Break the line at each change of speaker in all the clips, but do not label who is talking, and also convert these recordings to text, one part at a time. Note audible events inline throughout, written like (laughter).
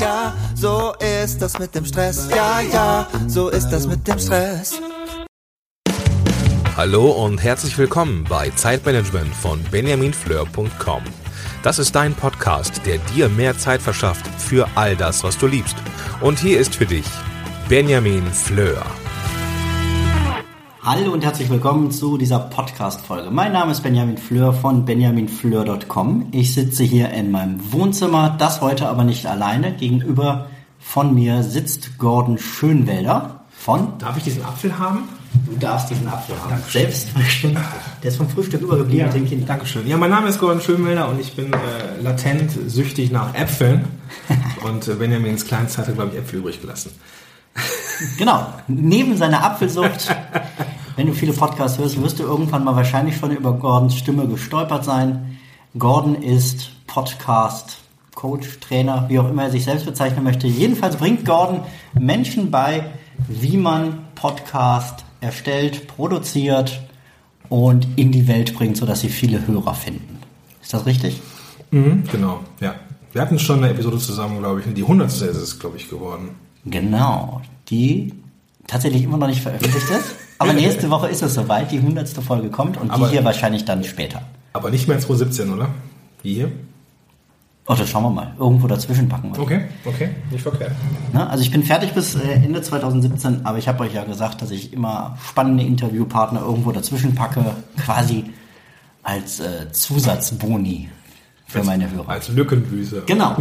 ja, so ist das mit dem Stress. Ja, ja, so ist das mit dem Stress.
Hallo und herzlich willkommen bei Zeitmanagement von benjaminfleur.com. Das ist dein Podcast, der dir mehr Zeit verschafft für all das, was du liebst. Und hier ist für dich Benjamin Fleur.
Hallo und herzlich willkommen zu dieser Podcast-Folge. Mein Name ist Benjamin Fleur von benjaminfleur.com. Ich sitze hier in meinem Wohnzimmer, das heute aber nicht alleine. Gegenüber von mir sitzt Gordon Schönwälder von...
Darf ich diesen Apfel haben?
Du darfst diesen Apfel haben. Dankeschön. Selbstverständlich. (laughs) Der ist vom Frühstück übergeblieben
Ja,
mit den Kindern.
Dankeschön. Ja, mein Name ist Gordon Schönwälder und ich bin äh, latent süchtig nach Äpfeln. (laughs) und äh, Benjamins Kleinst hatte, glaube ich, Äpfel übrig gelassen.
Genau. Neben seiner Apfelsucht, (laughs) wenn du viele Podcasts hörst, wirst du irgendwann mal wahrscheinlich schon über Gordons Stimme gestolpert sein. Gordon ist Podcast, Coach, Trainer, wie auch immer er sich selbst bezeichnen möchte. Jedenfalls bringt Gordon Menschen bei, wie man Podcast erstellt, produziert und in die Welt bringt, sodass sie viele Hörer finden. Ist das richtig?
Mhm, genau, ja. Wir hatten schon eine Episode zusammen, glaube ich. Die 100. ist es, glaube ich, geworden.
Genau, die tatsächlich immer noch nicht veröffentlicht ist. Aber nächste Woche ist es soweit, die hundertste Folge kommt und
Aber-
die hier wahrscheinlich dann später.
Aber nicht mehr in 2017, oder? Wie hier?
Oh, das schauen wir mal. Irgendwo dazwischen packen wir.
Okay, okay. Nicht verkehrt.
Ne? Also ich bin fertig bis äh, Ende 2017, aber ich habe euch ja gesagt, dass ich immer spannende Interviewpartner irgendwo dazwischen packe, quasi als äh, Zusatzboni für meine Hörer.
Als Lückenbüßer.
Genau.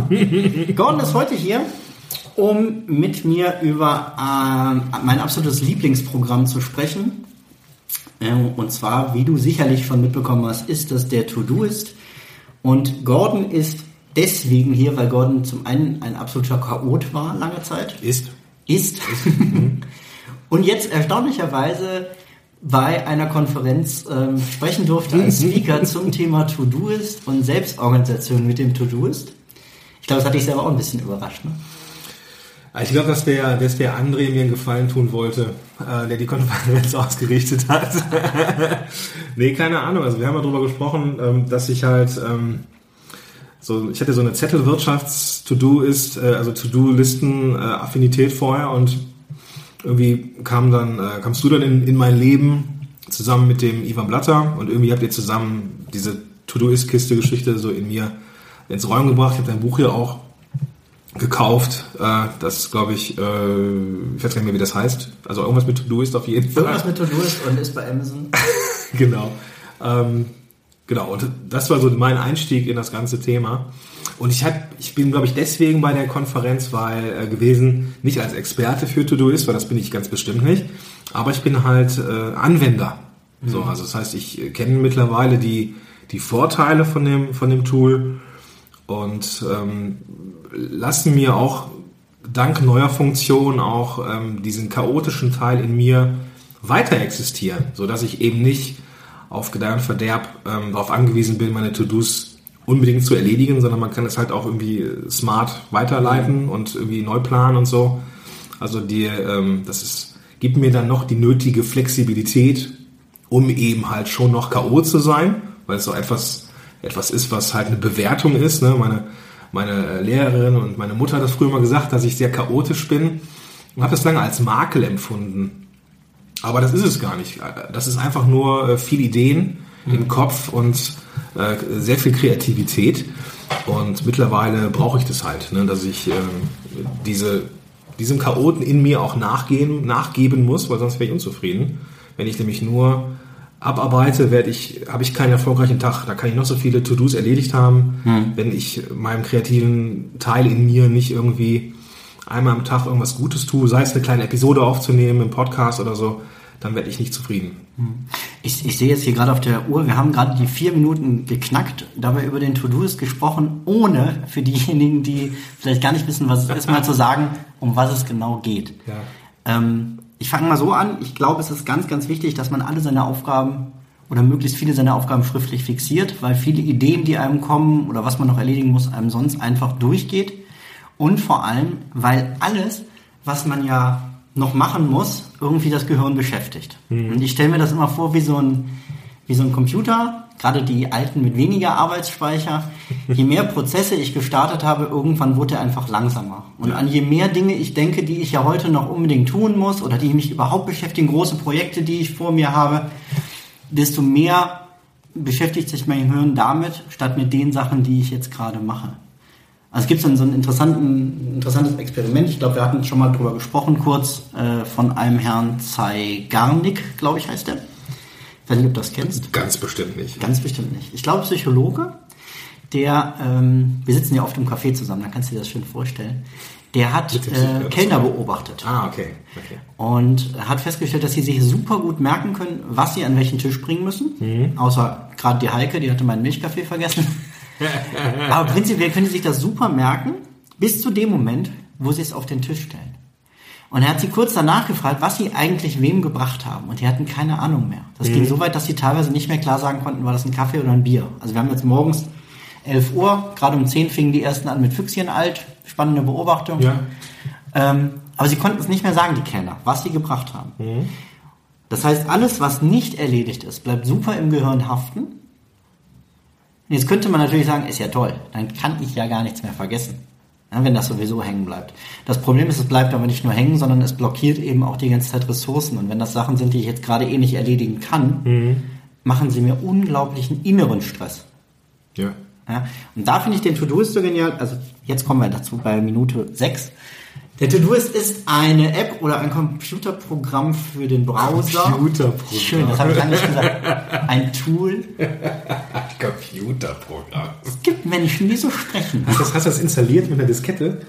Gordon ist heute hier, um mit mir über äh, mein absolutes Lieblingsprogramm zu sprechen. Ähm, und zwar, wie du sicherlich schon mitbekommen hast, ist das der To-Do-Ist. Und Gordon ist deswegen hier, weil Gordon zum einen ein absoluter Chaot war lange Zeit.
Ist.
Ist. (laughs) und jetzt erstaunlicherweise bei einer Konferenz ähm, sprechen durfte als Speaker (laughs) zum Thema To-Do-Ist und Selbstorganisation mit dem To-Do-Ist. Ich glaube, das hat dich selber auch ein bisschen überrascht. Ne?
Ich glaube, dass der, dass der André mir einen Gefallen tun wollte, äh, der die Konferenz (laughs) ausgerichtet hat. (laughs) nee, keine Ahnung. Also wir haben ja darüber gesprochen, ähm, dass ich halt ähm, so, ich hatte so eine Zettelwirtschafts-To-Do ist, äh, also To-Do-Listen-Affinität vorher und irgendwie kam dann, äh, kamst du dann in, in mein Leben zusammen mit dem Ivan Blatter und irgendwie habt ihr zusammen diese To-Do-Ist-Kiste-Geschichte so in mir ins Räumen gebracht. Ich habe dein Buch hier auch gekauft. Äh, das glaube ich, äh, ich weiß gar nicht mehr, wie das heißt. Also irgendwas mit To-Do ist auf jeden Fall.
Irgendwas mit To-Do-Ist und ist bei Amazon. (laughs)
genau. Ähm, genau, und das war so mein Einstieg in das ganze Thema. Und ich, hab, ich bin, glaube ich, deswegen bei der Konferenz weil, äh, gewesen, nicht als Experte für To-Do-Ist, weil das bin ich ganz bestimmt nicht, aber ich bin halt äh, Anwender. So, also das heißt, ich äh, kenne mittlerweile die, die Vorteile von dem, von dem Tool und ähm, lassen mir auch dank neuer Funktionen auch ähm, diesen chaotischen Teil in mir weiter existieren, so dass ich eben nicht auf Gedeih ähm, darauf angewiesen bin, meine To-Dos unbedingt zu erledigen, sondern man kann es halt auch irgendwie smart weiterleiten und irgendwie neu planen und so. Also die, ähm, das ist, gibt mir dann noch die nötige Flexibilität, um eben halt schon noch K.O. zu sein, weil es so etwas, etwas ist, was halt eine Bewertung ist. Ne? Meine, meine Lehrerin und meine Mutter hat das früher mal gesagt, dass ich sehr chaotisch bin und habe das lange als Makel empfunden. Aber das ist es gar nicht. Das ist einfach nur äh, viel Ideen im Kopf und äh, sehr viel Kreativität. Und mittlerweile brauche ich das halt, ne, dass ich äh, diese, diesem Chaoten in mir auch nachgehen, nachgeben muss, weil sonst wäre ich unzufrieden. Wenn ich nämlich nur abarbeite, werde ich, habe ich keinen erfolgreichen Tag. Da kann ich noch so viele To-Dos erledigt haben, wenn ich meinem kreativen Teil in mir nicht irgendwie einmal am Tag irgendwas Gutes tue, sei es eine kleine Episode aufzunehmen im Podcast oder so, dann werde ich nicht zufrieden.
Ich, ich sehe jetzt hier gerade auf der Uhr, wir haben gerade die vier Minuten geknackt, dabei über den To-Do-Ist gesprochen, ohne für diejenigen, die vielleicht gar nicht wissen, was es ist, mal zu sagen, um was es genau geht.
Ja.
Ähm, ich fange mal so an. Ich glaube, es ist ganz, ganz wichtig, dass man alle seine Aufgaben oder möglichst viele seiner Aufgaben schriftlich fixiert, weil viele Ideen, die einem kommen oder was man noch erledigen muss, einem sonst einfach durchgeht. Und vor allem, weil alles, was man ja noch machen muss, irgendwie das Gehirn beschäftigt. Und ich stelle mir das immer vor wie so ein, wie so ein Computer, gerade die alten mit weniger Arbeitsspeicher, je mehr (laughs) Prozesse ich gestartet habe, irgendwann wurde er einfach langsamer. Und an je mehr Dinge ich denke, die ich ja heute noch unbedingt tun muss oder die mich überhaupt beschäftigen, große Projekte, die ich vor mir habe, desto mehr beschäftigt sich mein Hirn damit, statt mit den Sachen, die ich jetzt gerade mache. Also es gibt ein, so ein interessantes Experiment, ich glaube, wir hatten schon mal drüber gesprochen, kurz äh, von einem Herrn Zeigarnik, glaube ich, heißt der. Ich weiß nicht, ob du das kennst.
Ganz bestimmt nicht.
Ganz bestimmt nicht. Ich glaube, Psychologe, der, ähm, wir sitzen ja oft im Café zusammen, dann kannst du dir das schön vorstellen. Der hat äh. Kellner beobachtet
Ah, okay. okay.
und hat festgestellt, dass sie sich super gut merken können, was sie an welchen Tisch bringen müssen. Außer gerade die Heike, die hatte meinen Milchkaffee vergessen. (laughs) Aber prinzipiell können sie sich das super merken, bis zu dem Moment, wo sie es auf den Tisch stellen. Und er hat sie kurz danach gefragt, was sie eigentlich wem gebracht haben. Und die hatten keine Ahnung mehr. Das ging so weit, dass sie teilweise nicht mehr klar sagen konnten, war das ein Kaffee oder ein Bier. Also wir haben jetzt morgens 11 Uhr, gerade um 10 fingen die ersten an mit Füchschen alt. Spannende Beobachtung.
Ja.
Ähm, aber sie konnten es nicht mehr sagen, die Kellner, was sie gebracht haben. Das heißt, alles, was nicht erledigt ist, bleibt super im Gehirn haften. Und jetzt könnte man natürlich sagen, ist ja toll, dann kann ich ja gar nichts mehr vergessen, ja, wenn das sowieso hängen bleibt. Das Problem ist, es bleibt aber nicht nur hängen, sondern es blockiert eben auch die ganze Zeit Ressourcen. Und wenn das Sachen sind, die ich jetzt gerade eh nicht erledigen kann, machen sie mir unglaublichen inneren Stress.
Ja.
Ja, und da finde ich den To-Doist so genial. Also jetzt kommen wir dazu bei Minute 6. Der To-Doist ist eine App oder ein Computerprogramm für den Browser.
Computerprogramm.
Schön, das habe ich lange nicht gesagt. Ein Tool.
Computerprogramm.
Es gibt Menschen, die so sprechen.
Hast du das, hast du das installiert mit einer Diskette?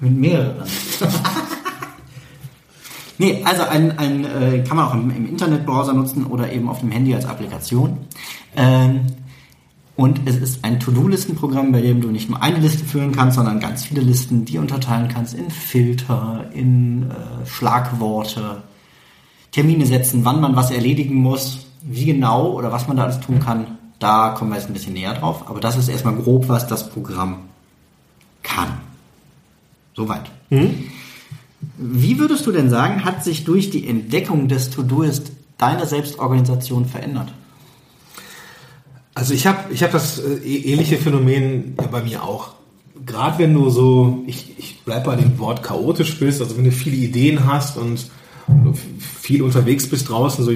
Mit mehreren. nee, also ein, ein äh, kann man auch im, im Internetbrowser nutzen oder eben auf dem Handy als Applikation. Ähm, und es ist ein To-Do-Listenprogramm, bei dem du nicht nur eine Liste führen kannst, sondern ganz viele Listen, die unterteilen kannst in Filter, in äh, Schlagworte, Termine setzen, wann man was erledigen muss, wie genau oder was man da alles tun kann. Da kommen wir jetzt ein bisschen näher drauf. Aber das ist erstmal grob, was das Programm kann. Soweit. Wie würdest du denn sagen, hat sich durch die Entdeckung des To-Doist deine Selbstorganisation verändert?
Also ich habe ich hab das äh, eh- ähnliche Phänomen bei mir auch. Gerade wenn du so, ich, ich bleib bei dem Wort chaotisch bist, also wenn du viele Ideen hast und viel unterwegs bist draußen, so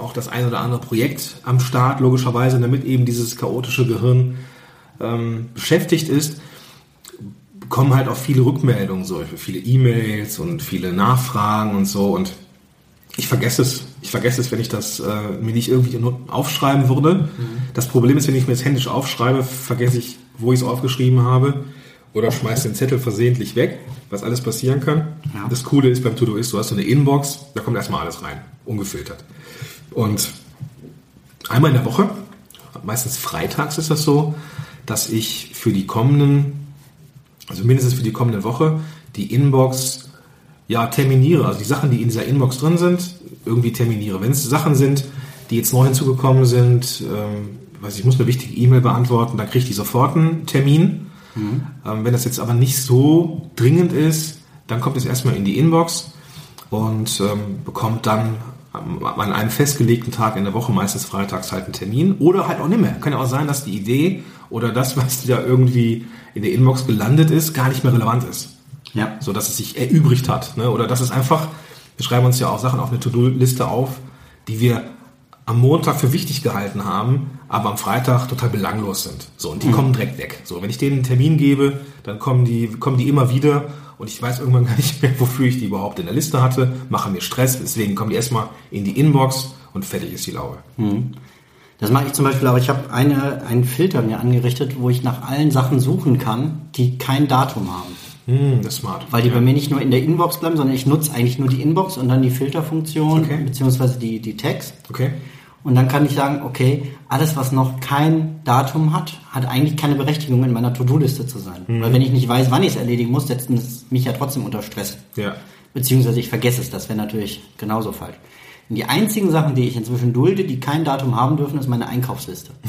auch das ein oder andere Projekt am Start, logischerweise, damit eben dieses chaotische Gehirn ähm, beschäftigt ist, bekommen halt auch viele Rückmeldungen, so viele E-Mails und viele Nachfragen und so und ich vergesse es. Ich vergesse es, wenn ich das äh, mir nicht irgendwie aufschreiben würde. Das Problem ist, wenn ich mir das händisch aufschreibe, vergesse ich, wo ich es aufgeschrieben habe oder schmeiße den Zettel versehentlich weg, was alles passieren kann.
Ja.
Das Coole ist beim To-Do ist, du hast so eine Inbox, da kommt erstmal alles rein, ungefiltert. Und einmal in der Woche, meistens freitags ist das so, dass ich für die kommenden, also mindestens für die kommende Woche, die Inbox ja, terminiere, also die Sachen, die in dieser Inbox drin sind, irgendwie terminiere. Wenn es Sachen sind, die jetzt neu hinzugekommen sind, ähm, weiß ich, ich muss eine wichtige E-Mail beantworten, dann kriege ich die sofort einen Termin. Ähm, wenn das jetzt aber nicht so dringend ist, dann kommt es erstmal in die Inbox und ähm, bekommt dann an einem festgelegten Tag in der Woche, meistens freitags, halt einen Termin. Oder halt auch nicht mehr. Kann ja auch sein, dass die Idee oder das, was da irgendwie in der Inbox gelandet ist, gar nicht mehr relevant ist
Ja.
so dass es sich erübrigt hat. Ne? Oder dass es einfach, wir schreiben uns ja auch Sachen auf eine To-Do-Liste auf, die wir am Montag für wichtig gehalten haben, aber am Freitag total belanglos sind. So, und die kommen direkt weg. So, wenn ich denen einen Termin gebe, dann kommen die, kommen die immer wieder und ich weiß irgendwann (laughs) gar nicht mehr, wofür ich die überhaupt in der Liste hatte, machen mir Stress, deswegen kommen die erstmal in die Inbox und fertig ist die Laube.
Das mache ich zum Beispiel, aber ich habe eine, einen Filter mir angerichtet, wo ich nach allen Sachen suchen kann, die kein Datum haben.
Hm, das ist smart.
Weil die
ja.
bei mir nicht nur in der Inbox bleiben, sondern ich nutze eigentlich nur die Inbox und dann die Filterfunktion,
Okay.
beziehungsweise die, die Tags.
Okay.
Und dann kann ich sagen, okay, alles, was noch kein Datum hat, hat eigentlich keine Berechtigung, in meiner To-Do-Liste zu sein. Weil wenn ich nicht weiß, wann ich es erledigen muss, setzt es mich ja trotzdem unter Stress.
Ja.
Beziehungsweise ich vergesse es, das wäre natürlich genauso falsch. Und die einzigen Sachen, die ich inzwischen dulde, die kein Datum haben dürfen, ist meine Einkaufsliste. (laughs)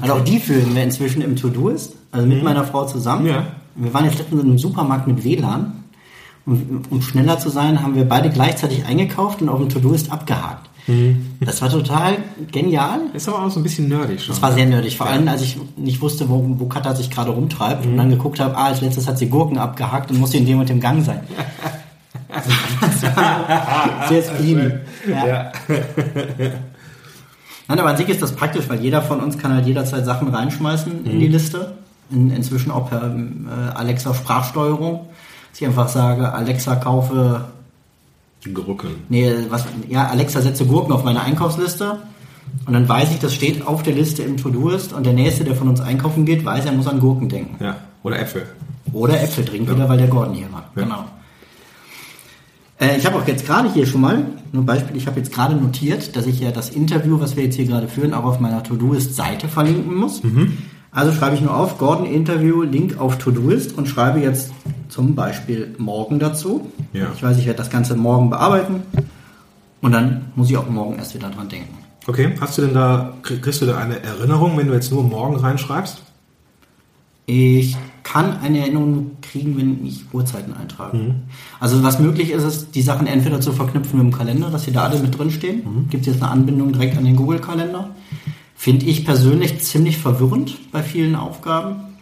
Also auch die führen wir inzwischen im To-Do-Ist, also mit meiner Frau zusammen.
Ja.
Wir waren jetzt letztens in einem Supermarkt mit WLAN. Und um schneller zu sein, haben wir beide gleichzeitig eingekauft und auf dem To-Do-Ist abgehakt. Das war total genial.
Ist aber auch so ein bisschen nerdig schon.
Das war sehr nerdig, vor allem als ich nicht wusste, wo, wo Katha sich gerade rumtreibt und dann geguckt habe, ah, als letztes hat sie Gurken abgehackt und musste in dem und dem Gang sein. Das (laughs) war sehr spleenig. Ja.
Ja.
Nein, aber an sich ist das praktisch, weil jeder von uns kann halt jederzeit Sachen reinschmeißen in die Liste. In, inzwischen auch per äh, Alexa Sprachsteuerung. Dass ich einfach sage, Alexa kaufe,
Gurken.
nee, was, ja, Alexa setze Gurken auf meine Einkaufsliste. Und dann weiß ich, das steht auf der Liste im To-Do-Ist und der Nächste, der von uns einkaufen geht, weiß, er muss an Gurken denken.
Ja. Oder Äpfel.
Oder Äpfel trinken wieder, weil der Gordon hier war.
Ja.
Genau. Äh, ich habe auch jetzt gerade hier schon mal, nur ein Beispiel, ich habe jetzt gerade notiert, dass ich ja das Interview, was wir jetzt hier gerade führen, auch auf meiner To-Do-Ist-Seite verlinken muss. Also schreibe ich nur auf, Gordon Interview, Link auf To-Do-Ist und schreibe jetzt zum Beispiel morgen dazu.
Ja.
Ich weiß, ich werde das Ganze morgen bearbeiten und dann muss ich auch morgen erst wieder dran denken.
Okay, hast du denn da, krieg- kriegst du da eine Erinnerung, wenn du jetzt nur morgen reinschreibst?
Ich kann eine Erinnerung kriegen, wenn ich Uhrzeiten eintrage. Also was möglich ist, ist, die Sachen entweder zu verknüpfen mit dem Kalender, dass sie da alle mit drin stehen. Gibt jetzt eine Anbindung direkt an den Google-Kalender. Finde ich persönlich ziemlich verwirrend bei vielen Aufgaben.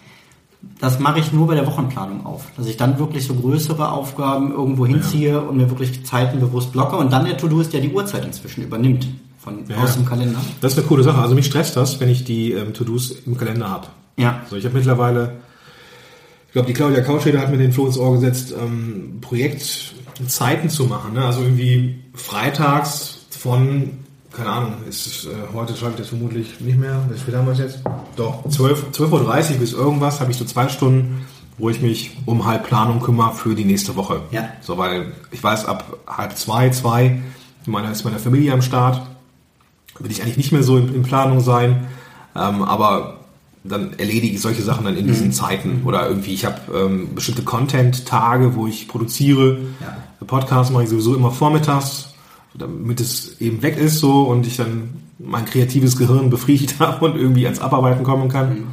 Das mache ich nur bei der Wochenplanung auf. Dass ich dann wirklich so größere Aufgaben irgendwo hinziehe und mir wirklich Zeiten bewusst blocke. Und dann der To-Do ist, der die Uhrzeit inzwischen übernimmt von,
Ja.
aus dem Kalender.
Das ist eine coole Sache. Also mich stresst das, wenn ich die ähm, To-Dos im Kalender habe.
Ja.
So, ich habe mittlerweile, ich glaube, die Claudia Couchräder hat mir den Floh ins Ohr gesetzt, ähm, Projektzeiten zu machen. Ne? Also irgendwie freitags von, keine Ahnung, ist äh, heute schreibe ich das vermutlich nicht mehr. Wie viel haben wir jetzt? Doch, 12 12.30 Uhr bis irgendwas habe ich so zwei Stunden, wo ich mich um halb Planung kümmere für die nächste Woche.
Ja.
So, weil ich weiß, ab halb zwei, zwei, meine, ist meine Familie am Start will ich eigentlich nicht mehr so in, in Planung sein, ähm, aber dann erledige ich solche Sachen dann in diesen Zeiten oder irgendwie ich habe ähm, bestimmte Content-Tage, wo ich produziere.
Ja.
Podcasts mache ich sowieso immer vormittags, damit es eben weg ist so und ich dann mein kreatives Gehirn befriedigt (laughs) habe und irgendwie ans Abarbeiten kommen kann.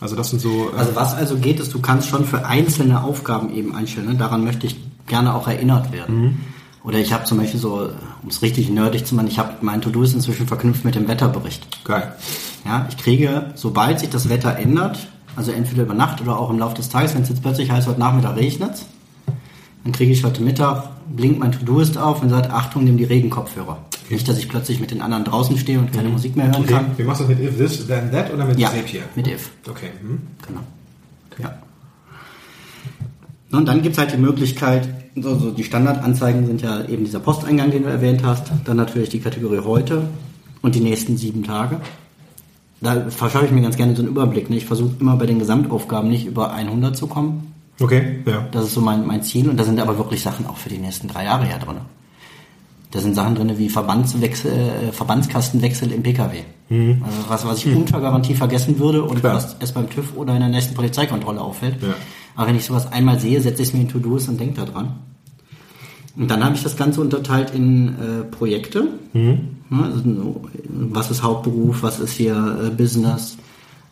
Also das sind so äh,
Also was also geht, ist, du kannst schon für einzelne Aufgaben eben einstellen. Ne? Daran möchte ich gerne auch erinnert werden. Oder ich habe zum Beispiel so, um es richtig nerdig zu machen, ich habe mein To-Do ist inzwischen verknüpft mit dem Wetterbericht.
geil.
Ja, ich kriege, sobald sich das Wetter ändert, also entweder über Nacht oder auch im Laufe des Tages, wenn es jetzt plötzlich heißt, heute Nachmittag regnet dann kriege ich heute Mittag, blinkt mein To-Do ist auf und sagt, Achtung, nimm die Regenkopfhörer. Nicht, dass ich plötzlich mit den anderen draußen stehe und keine Musik mehr hören
Okay.
kann.
Wie machst du das mit if this, then that oder mit
Ja,
Zapier?
mit if.
Okay. Hm.
Genau. Ja. Und dann gibt's halt die Möglichkeit, so, so die Standardanzeigen sind ja eben dieser Posteingang, den du erwähnt hast, dann natürlich die Kategorie heute und die nächsten sieben Tage. Da verschaffe ich mir ganz gerne so einen Überblick. Ne? Ich versuche immer bei den Gesamtaufgaben nicht über 100 zu kommen.
Okay, ja.
Das ist so mein, mein Ziel und da sind aber wirklich Sachen auch für die nächsten drei Jahre ja drin. Da sind Sachen drin wie Verbandswechsel, äh, Verbandskastenwechsel im PKW. Also was, was ich unter Garantie vergessen würde und
Klar.
was erst beim TÜV oder in der nächsten Polizeikontrolle auffällt.
Ja.
Aber wenn ich sowas einmal sehe, setze ich es mir in To-Dos und denke da dran. Und dann habe ich das Ganze unterteilt in äh, Projekte. Ja, also, so, was ist Hauptberuf, was ist hier äh, Business.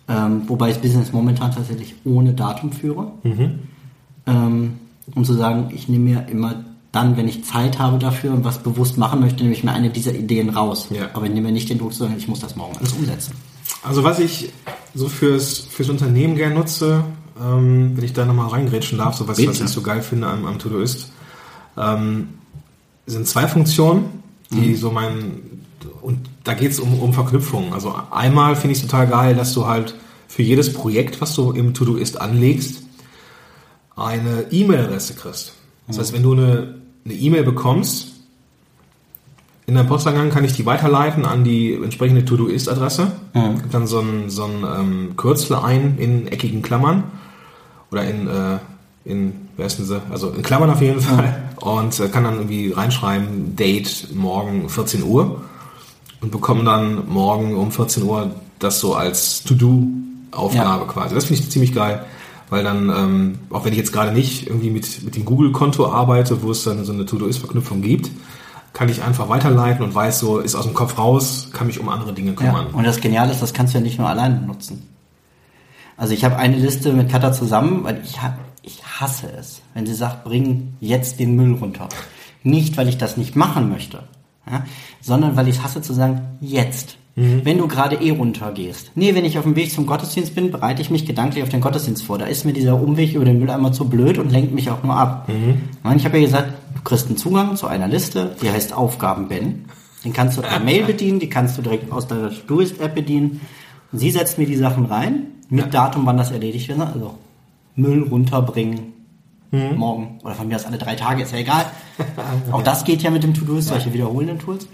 Ähm, wobei ich Business momentan tatsächlich ohne Datum führe. Ähm, um zu sagen, ich nehme mir immer dann, wenn ich Zeit habe dafür und was bewusst machen möchte, nehme ich mir eine dieser Ideen raus.
Ja.
Aber ich nehme mir nicht den Druck zu sagen, ich muss das morgen alles umsetzen.
Also was ich so fürs, fürs Unternehmen gerne nutze, ähm, wenn ich da nochmal reingrätschen darf, so was,
Bitte.
was ich so geil finde am, am To-Do ist, ähm, sind zwei Funktionen, die so mein, und da geht es um, um Verknüpfungen. Also einmal finde ich es total geil, dass du halt für jedes Projekt, was du im To-Do ist anlegst, eine E-Mail-Adresse kriegst. Das heißt, wenn du eine E-Mail bekommst, in deinem Posteingang kann ich die weiterleiten an die entsprechende To-Do-Ist-Adresse. Gibt dann so ein, so ein ähm, Kürzel ein in eckigen Klammern oder in, äh, in, wer ist denn sie? Also in Klammern auf jeden Fall. Und äh, kann dann irgendwie reinschreiben, Date morgen 14 Uhr und bekomme dann morgen um 14 Uhr das so als To-Do-Aufgabe
Ja.
quasi. Das finde ich ziemlich geil, weil dann, ähm, auch wenn ich jetzt gerade nicht irgendwie mit, mit dem Google-Konto arbeite, wo es dann so eine To-Do-Ist-Verknüpfung gibt, kann ich einfach weiterleiten und weiß so, ist aus dem Kopf raus, kann mich um andere Dinge kümmern.
Und das Geniale ist, das kannst du ja nicht nur alleine nutzen. Also ich habe eine Liste mit Katha zusammen, weil ich, ich hasse es, wenn sie sagt, bring jetzt den Müll runter. Nicht, weil ich das nicht machen möchte. ja, sondern weil ich hasse zu sagen, jetzt. Wenn du gerade eh runtergehst. Nee, wenn ich auf dem Weg zum Gottesdienst bin, bereite ich mich gedanklich auf den Gottesdienst vor. Da ist mir dieser Umweg über den Mülleimer zu blöd und lenkt mich auch nur ab. Nein, Ich habe ja gesagt, du kriegst einen Zugang zu einer Liste, die heißt Aufgaben Ben. Den kannst du per (laughs) Mail bedienen, die kannst du direkt aus der Doist-App bedienen. Und sie setzt mir die Sachen rein, mit Datum, wann das erledigt wird. Also Müll runterbringen, morgen. Oder von mir aus alle drei Tage, ist ja egal. (laughs) Auch das geht ja mit dem To-Do, solche wiederholenden Tools.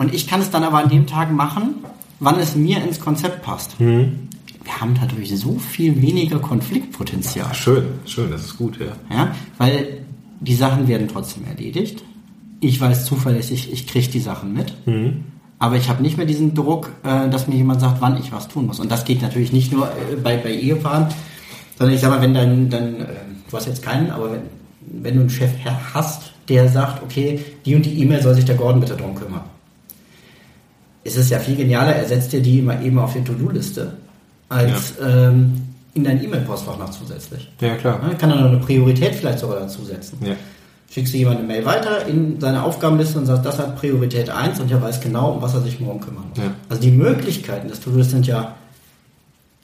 Und ich kann es dann aber an dem Tag machen, wann es mir ins Konzept passt. Wir haben dadurch so viel weniger Konfliktpotenzial.
Schön, schön, das ist gut, ja.
Ja, weil die Sachen werden trotzdem erledigt. Ich weiß zuverlässig, ich kriege die Sachen mit. Aber ich habe nicht mehr diesen Druck, äh, dass mir jemand sagt, wann ich was tun muss. Und das geht natürlich nicht nur äh, bei, bei Ehepaaren, sondern ich sag mal, wenn dein, dein äh, du hast jetzt keinen, aber wenn, wenn du einen Chef hast, der sagt, okay, die und die E-Mail soll sich der Gordon bitte drum kümmern. Ist es ja viel genialer, er setzt dir die immer eben auf die To-Do-Liste, als ähm, in dein E-Mail-Postfach noch zusätzlich.
Ja, klar.
Ja, kann er noch eine Priorität vielleicht sogar dazu setzen.
Ja.
Schickst du jemand eine Mail weiter in seine Aufgabenliste und sagst, das hat Priorität 1 und er weiß genau, um was er sich morgen kümmern muss.
Ja.
Also die Möglichkeiten des To-Dos sind ja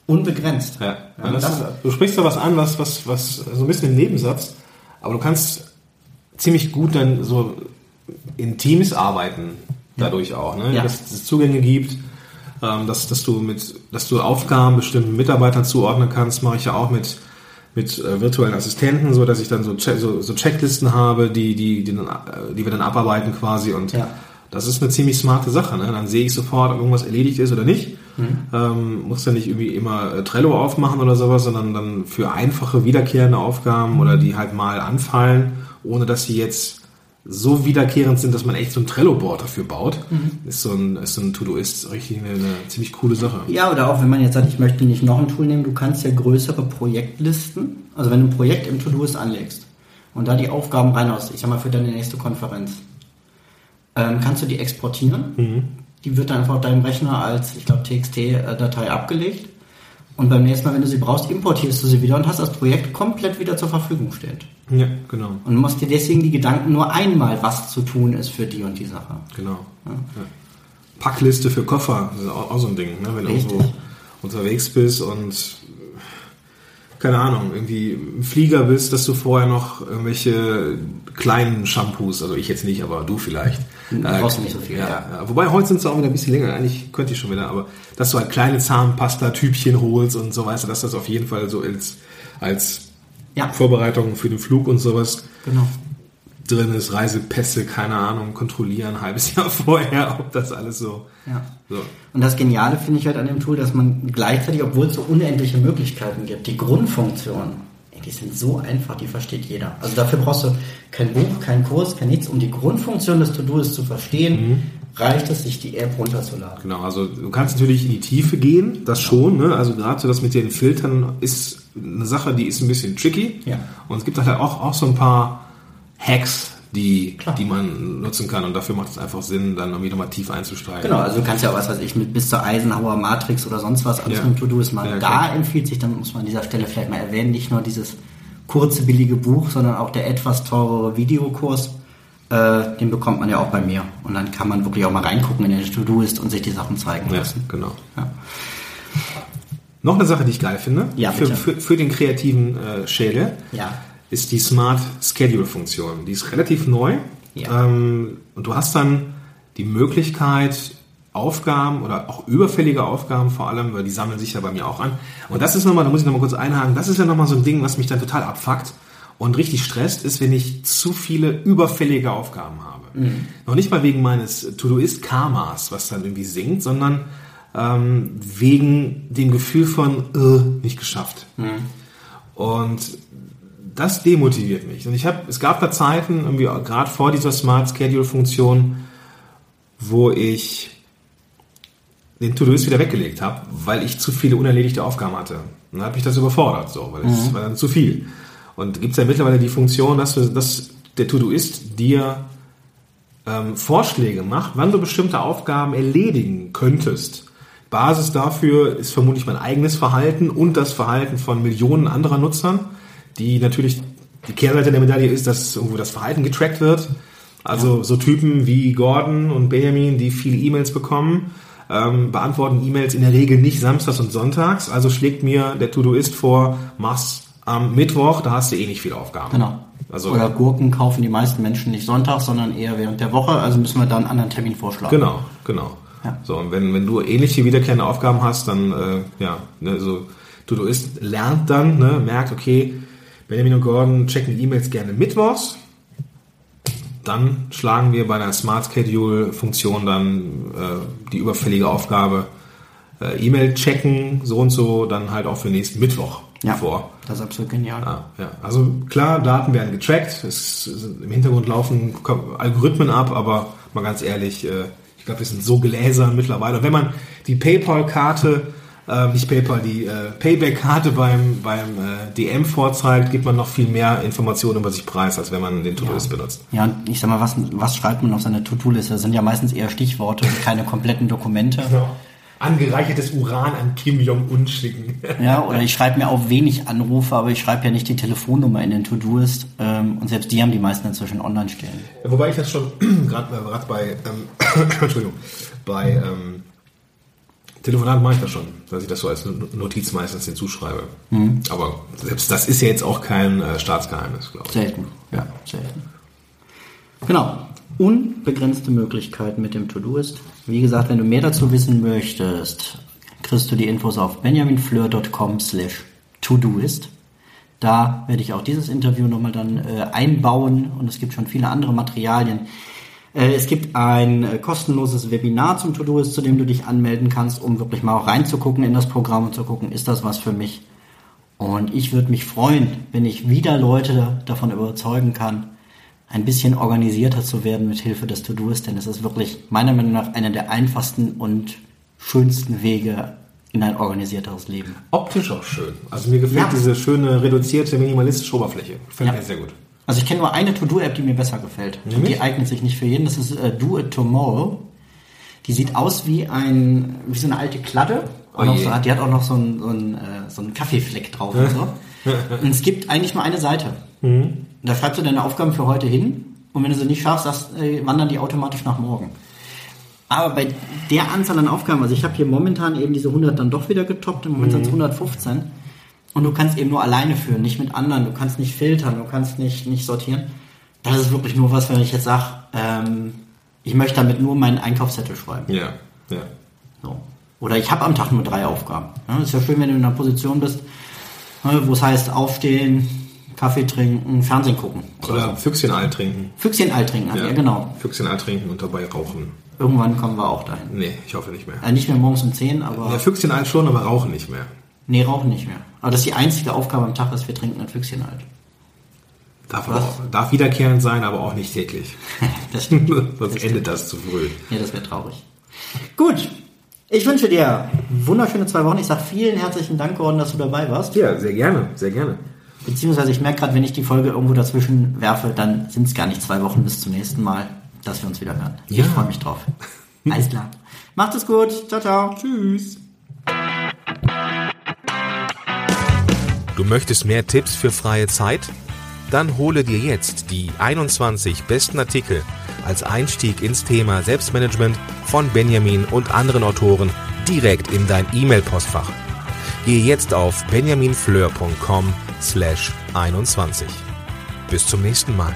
unbegrenzt.
Ja.
Ja,
das
das-
ist, du sprichst da was an, was, was, was so ein bisschen im Nebensatz, aber du kannst ziemlich gut dann so in Teams arbeiten, dadurch auch, ne?
Ja.
Dass es Zugänge gibt, ähm, dass, dass du mit, dass du Aufgaben bestimmten Mitarbeitern zuordnen kannst, mache ich ja auch mit mit äh, virtuellen Assistenten, so dass ich dann so, Che- so, so Checklisten habe, die, die, die, dann, äh, die wir dann abarbeiten quasi und
Ja.
das ist eine ziemlich smarte Sache. Ne? Dann sehe ich sofort, ob irgendwas erledigt ist oder nicht. Ähm, muss ja nicht irgendwie immer äh, Trello aufmachen oder sowas, sondern dann für einfache, wiederkehrende Aufgaben oder die halt mal anfallen, ohne dass sie jetzt so wiederkehrend sind, dass man echt so ein Trello-Board dafür baut. Ist so ein, ist so ein To-Do-Ist richtig eine, eine ziemlich coole Sache.
Ja, oder auch wenn man jetzt sagt, ich möchte nicht noch ein Tool nehmen, du kannst ja größere Projektlisten, also wenn du ein Projekt im To-Doist anlegst und da die Aufgaben reinhaust, ich sag mal für deine nächste Konferenz, ähm, kannst du die exportieren. Die wird dann einfach auf deinem Rechner als, ich glaube, TXT-Datei abgelegt. Und beim nächsten Mal, wenn du sie brauchst, importierst du sie wieder und hast das Projekt komplett wieder zur Verfügung stehend.
Ja, genau.
Und musst dir deswegen die Gedanken nur einmal, was zu tun ist für die und die Sache.
Genau. Ja. Packliste für Koffer, das ist auch, auch so ein Ding, ne? wenn du irgendwo unterwegs bist und keine Ahnung, irgendwie im Flieger bist, dass du vorher noch irgendwelche kleinen Shampoos, also ich jetzt nicht, aber du vielleicht.
Du brauchst nicht so viel,
Ja,
ja.
Wobei heute sind es auch wieder ein bisschen länger, eigentlich könnte ich schon wieder, aber dass du halt kleine Zahnpasta-Tübchen holst und so, weißt du, dass das auf jeden Fall so als, als
Ja,
Vorbereitung für den Flug und sowas
genau.
drin ist, Reisepässe, keine Ahnung, kontrollieren ein halbes (laughs) Jahr vorher, ob das alles so.
Ja.
so.
Und das Geniale finde ich halt an dem Tool, dass man gleichzeitig, obwohl es so unendliche Möglichkeiten gibt, die Grundfunktionen, ey, die sind so einfach, die versteht jeder. Also dafür brauchst du kein Buch, kein Kurs, kein nichts. Um die Grundfunktion des To-Do's zu verstehen, reicht es, sich die App runterzuladen.
Genau, also du kannst natürlich in die Tiefe gehen, das schon, ne? Also gerade so das mit den Filtern ist eine Sache, die ist ein bisschen tricky.
Ja.
Und es gibt halt auch, auch so ein paar Hacks, die,
Klar.
die man nutzen kann und dafür macht es einfach Sinn, dann irgendwie nochmal tief einzusteigen.
Genau, also du kannst ja auch, was weiß ich, mit bis zur Eisenhower Matrix oder sonst was alles
Ja.
mit To-Do's machen.
Ja,
da
klar.
empfiehlt sich, dann muss man an dieser Stelle vielleicht mal erwähnen, nicht nur dieses kurze, billige Buch, sondern auch der etwas teurere Videokurs. Äh, den bekommt man ja auch bei mir. Und dann kann man wirklich auch mal reingucken in den To-Do-Ist und sich die Sachen zeigen
Ja,
lassen.
genau.
Ja.
Noch eine Sache, die ich geil finde,
Ja,
für, für, für den kreativen äh, Schädel,
Ja.
Ist die Smart Schedule Funktion. Die ist relativ neu.
Ja.
Ähm, und du hast dann die Möglichkeit, Aufgaben oder auch überfällige Aufgaben vor allem, weil die sammeln sich ja bei mir auch an. Und das ist nochmal, da muss ich nochmal kurz einhaken, das ist ja nochmal so ein Ding, was mich dann total abfuckt und richtig stresst, ist, wenn ich zu viele überfällige Aufgaben habe. Noch nicht mal wegen meines To-Do-Ist-Karmas, was dann irgendwie sinkt, sondern ähm, wegen dem Gefühl von, äh, nicht geschafft. Und das demotiviert mich. Und ich habe, es gab da Zeiten, irgendwie gerade vor dieser Smart Schedule Funktion, wo ich den To-Do's wieder weggelegt habe, weil ich zu viele unerledigte Aufgaben hatte. Und dann hat mich das überfordert, so, weil es war dann zu viel. Und gibt es ja mittlerweile die Funktion, dass, dass der To-Do-Ist dir ähm, Vorschläge macht, wann du bestimmte Aufgaben erledigen könntest. Basis dafür ist vermutlich mein eigenes Verhalten und das Verhalten von Millionen anderer Nutzern, die natürlich die Kehrseite der Medaille ist, dass irgendwo das Verhalten getrackt wird. Also so Typen wie Gordon und Benjamin, die viele E-Mails bekommen, ähm, beantworten E-Mails in der Regel nicht samstags und sonntags. Also schlägt mir der To-Do-Ist vor, mach's am Mittwoch, da hast du eh nicht viel Aufgaben.
Genau.
Also
Oder Gurken kaufen die meisten Menschen nicht sonntags, sondern eher während der Woche. Also müssen wir da einen anderen Termin vorschlagen.
Genau, genau.
Ja.
So, und wenn, wenn du ähnliche wiederkehrende Aufgaben hast, dann, äh, ja, ne, so, du, du ist, lernt dann, ne, merkt, okay, Benjamin und Gordon checken E-Mails gerne mittwochs. Dann schlagen wir bei der Smart Schedule Funktion dann äh, die überfällige Aufgabe äh, E-Mail checken, so und so, dann halt auch für nächsten Mittwoch
Ja,
vor.
das ist absolut genial.
Ja, ja. Also klar, Daten werden getrackt, es, im Hintergrund laufen Algorithmen ab, aber mal ganz ehrlich, äh, ich glaube, wir sind so gläsern mittlerweile. Und wenn man die PayPal-Karte, äh, nicht PayPal, die äh, Payback-Karte beim, beim äh, DM vorzeigt, gibt man noch viel mehr Informationen über sich preis, als wenn man den Tourist benutzt.
Ja, und ich sag mal, was, was schreibt man auf seine To-Do-Liste? Das sind ja meistens eher Stichworte und keine kompletten Dokumente.
Angereichertes Uran an Kim Jong-un schicken. (laughs)
Ja, oder ich schreibe mir auch wenig Anrufe, aber ich schreibe ja nicht die Telefonnummer in den To-Do-List. Ähm, und selbst die haben die meisten inzwischen online stehen.
Wobei ich das schon (clears throat) gerade gerade bei ähm, (clears throat) Entschuldigung bei ähm, Telefonaten mache ich das schon, dass ich das so als Notiz meistens hinzuschreibe. Aber selbst das ist ja jetzt auch kein äh, Staatsgeheimnis, glaube ich.
Selten. Ja, selten. Genau. Unbegrenzte Möglichkeiten mit dem To-Do-Ist. Wie gesagt, wenn du mehr dazu wissen möchtest, kriegst du die Infos auf benjaminfleur.com slash To-Doist. Da werde ich auch dieses Interview nochmal dann äh, einbauen und es gibt schon viele andere Materialien. Äh, es gibt ein äh, kostenloses Webinar zum To-Doist, zu dem du dich anmelden kannst, um wirklich mal auch reinzugucken in das Programm und zu gucken, ist das was für mich? Und ich würde mich freuen, wenn ich wieder Leute davon überzeugen kann, ein bisschen organisierter zu werden mit Hilfe des To-Doist, denn es ist wirklich meiner Meinung nach einer der einfachsten und schönsten Wege in ein organisierteres Leben.
Optisch auch schön. Also mir gefällt
Ja.
diese schöne, reduzierte, minimalistische Oberfläche. Gefällt
Ja.
mir sehr gut.
Also ich kenne nur eine To-Do-App, die mir besser gefällt.
Nämlich?
die eignet sich nicht für jeden. Das ist äh, Do It Tomorrow. Die sieht aus wie ein wie so eine alte Kladde.
Oh
so, die hat auch noch so einen, so einen, äh, so einen Kaffeefleck drauf und so. (laughs) Und es gibt eigentlich nur eine Seite.
Mhm.
Da schreibst du deine Aufgaben für heute hin. Und wenn du sie nicht schaffst, sagst, äh, wandern die automatisch nach morgen. Aber bei der Anzahl an Aufgaben, also ich habe hier momentan eben diese 100 dann doch wieder getoppt, im Moment sind es 115. Und du kannst eben nur alleine führen, nicht mit anderen. Du kannst nicht filtern, du kannst nicht, nicht sortieren. Das ist wirklich nur was, wenn ich jetzt sage, ähm, ich möchte damit nur meinen Einkaufszettel schreiben.
Ja, ja.
So. Oder ich habe am Tag nur drei Aufgaben. Ja, ist ja schön, wenn du in einer Position bist, ne, wo es heißt, aufstehen, Kaffee trinken, Fernsehen gucken.
Oder Füchschenei trinken.
Füchschen alt trinken, ja. ja genau.
Füchschenei trinken und dabei rauchen.
Irgendwann kommen wir auch dahin.
Nee, ich hoffe nicht mehr.
Äh, nicht mehr morgens um 10, aber.
Ja, Füchschenei schon, aber rauchen nicht mehr.
Nee, rauchen nicht mehr. Aber das ist die einzige Aufgabe am Tag, dass wir trinken ein Füchschen alt.
Darf, auch, darf wiederkehrend sein, aber auch nicht täglich. (laughs) (laughs)
Das.
Sonst endet das zu früh.
Ja, das wäre traurig. Gut. Ich wünsche dir wunderschöne zwei Wochen. Ich sage vielen herzlichen Dank, Gordon, dass du dabei warst.
Ja, sehr gerne, sehr gerne.
Beziehungsweise ich merke gerade, wenn ich die Folge irgendwo dazwischen werfe, dann sind es gar nicht zwei Wochen bis zum nächsten Mal, dass wir uns wieder hören.
Ja.
Ich freue mich drauf. Alles klar. Macht es gut. Ciao, ciao.
Tschüss.
Du möchtest mehr Tipps für freie Zeit? Dann hole dir jetzt die 21 besten Artikel als Einstieg ins Thema Selbstmanagement von Benjamin und anderen Autoren direkt in dein E-Mail-Postfach. Gehe jetzt auf benjaminfleur.com slash 21. Bis zum nächsten Mal.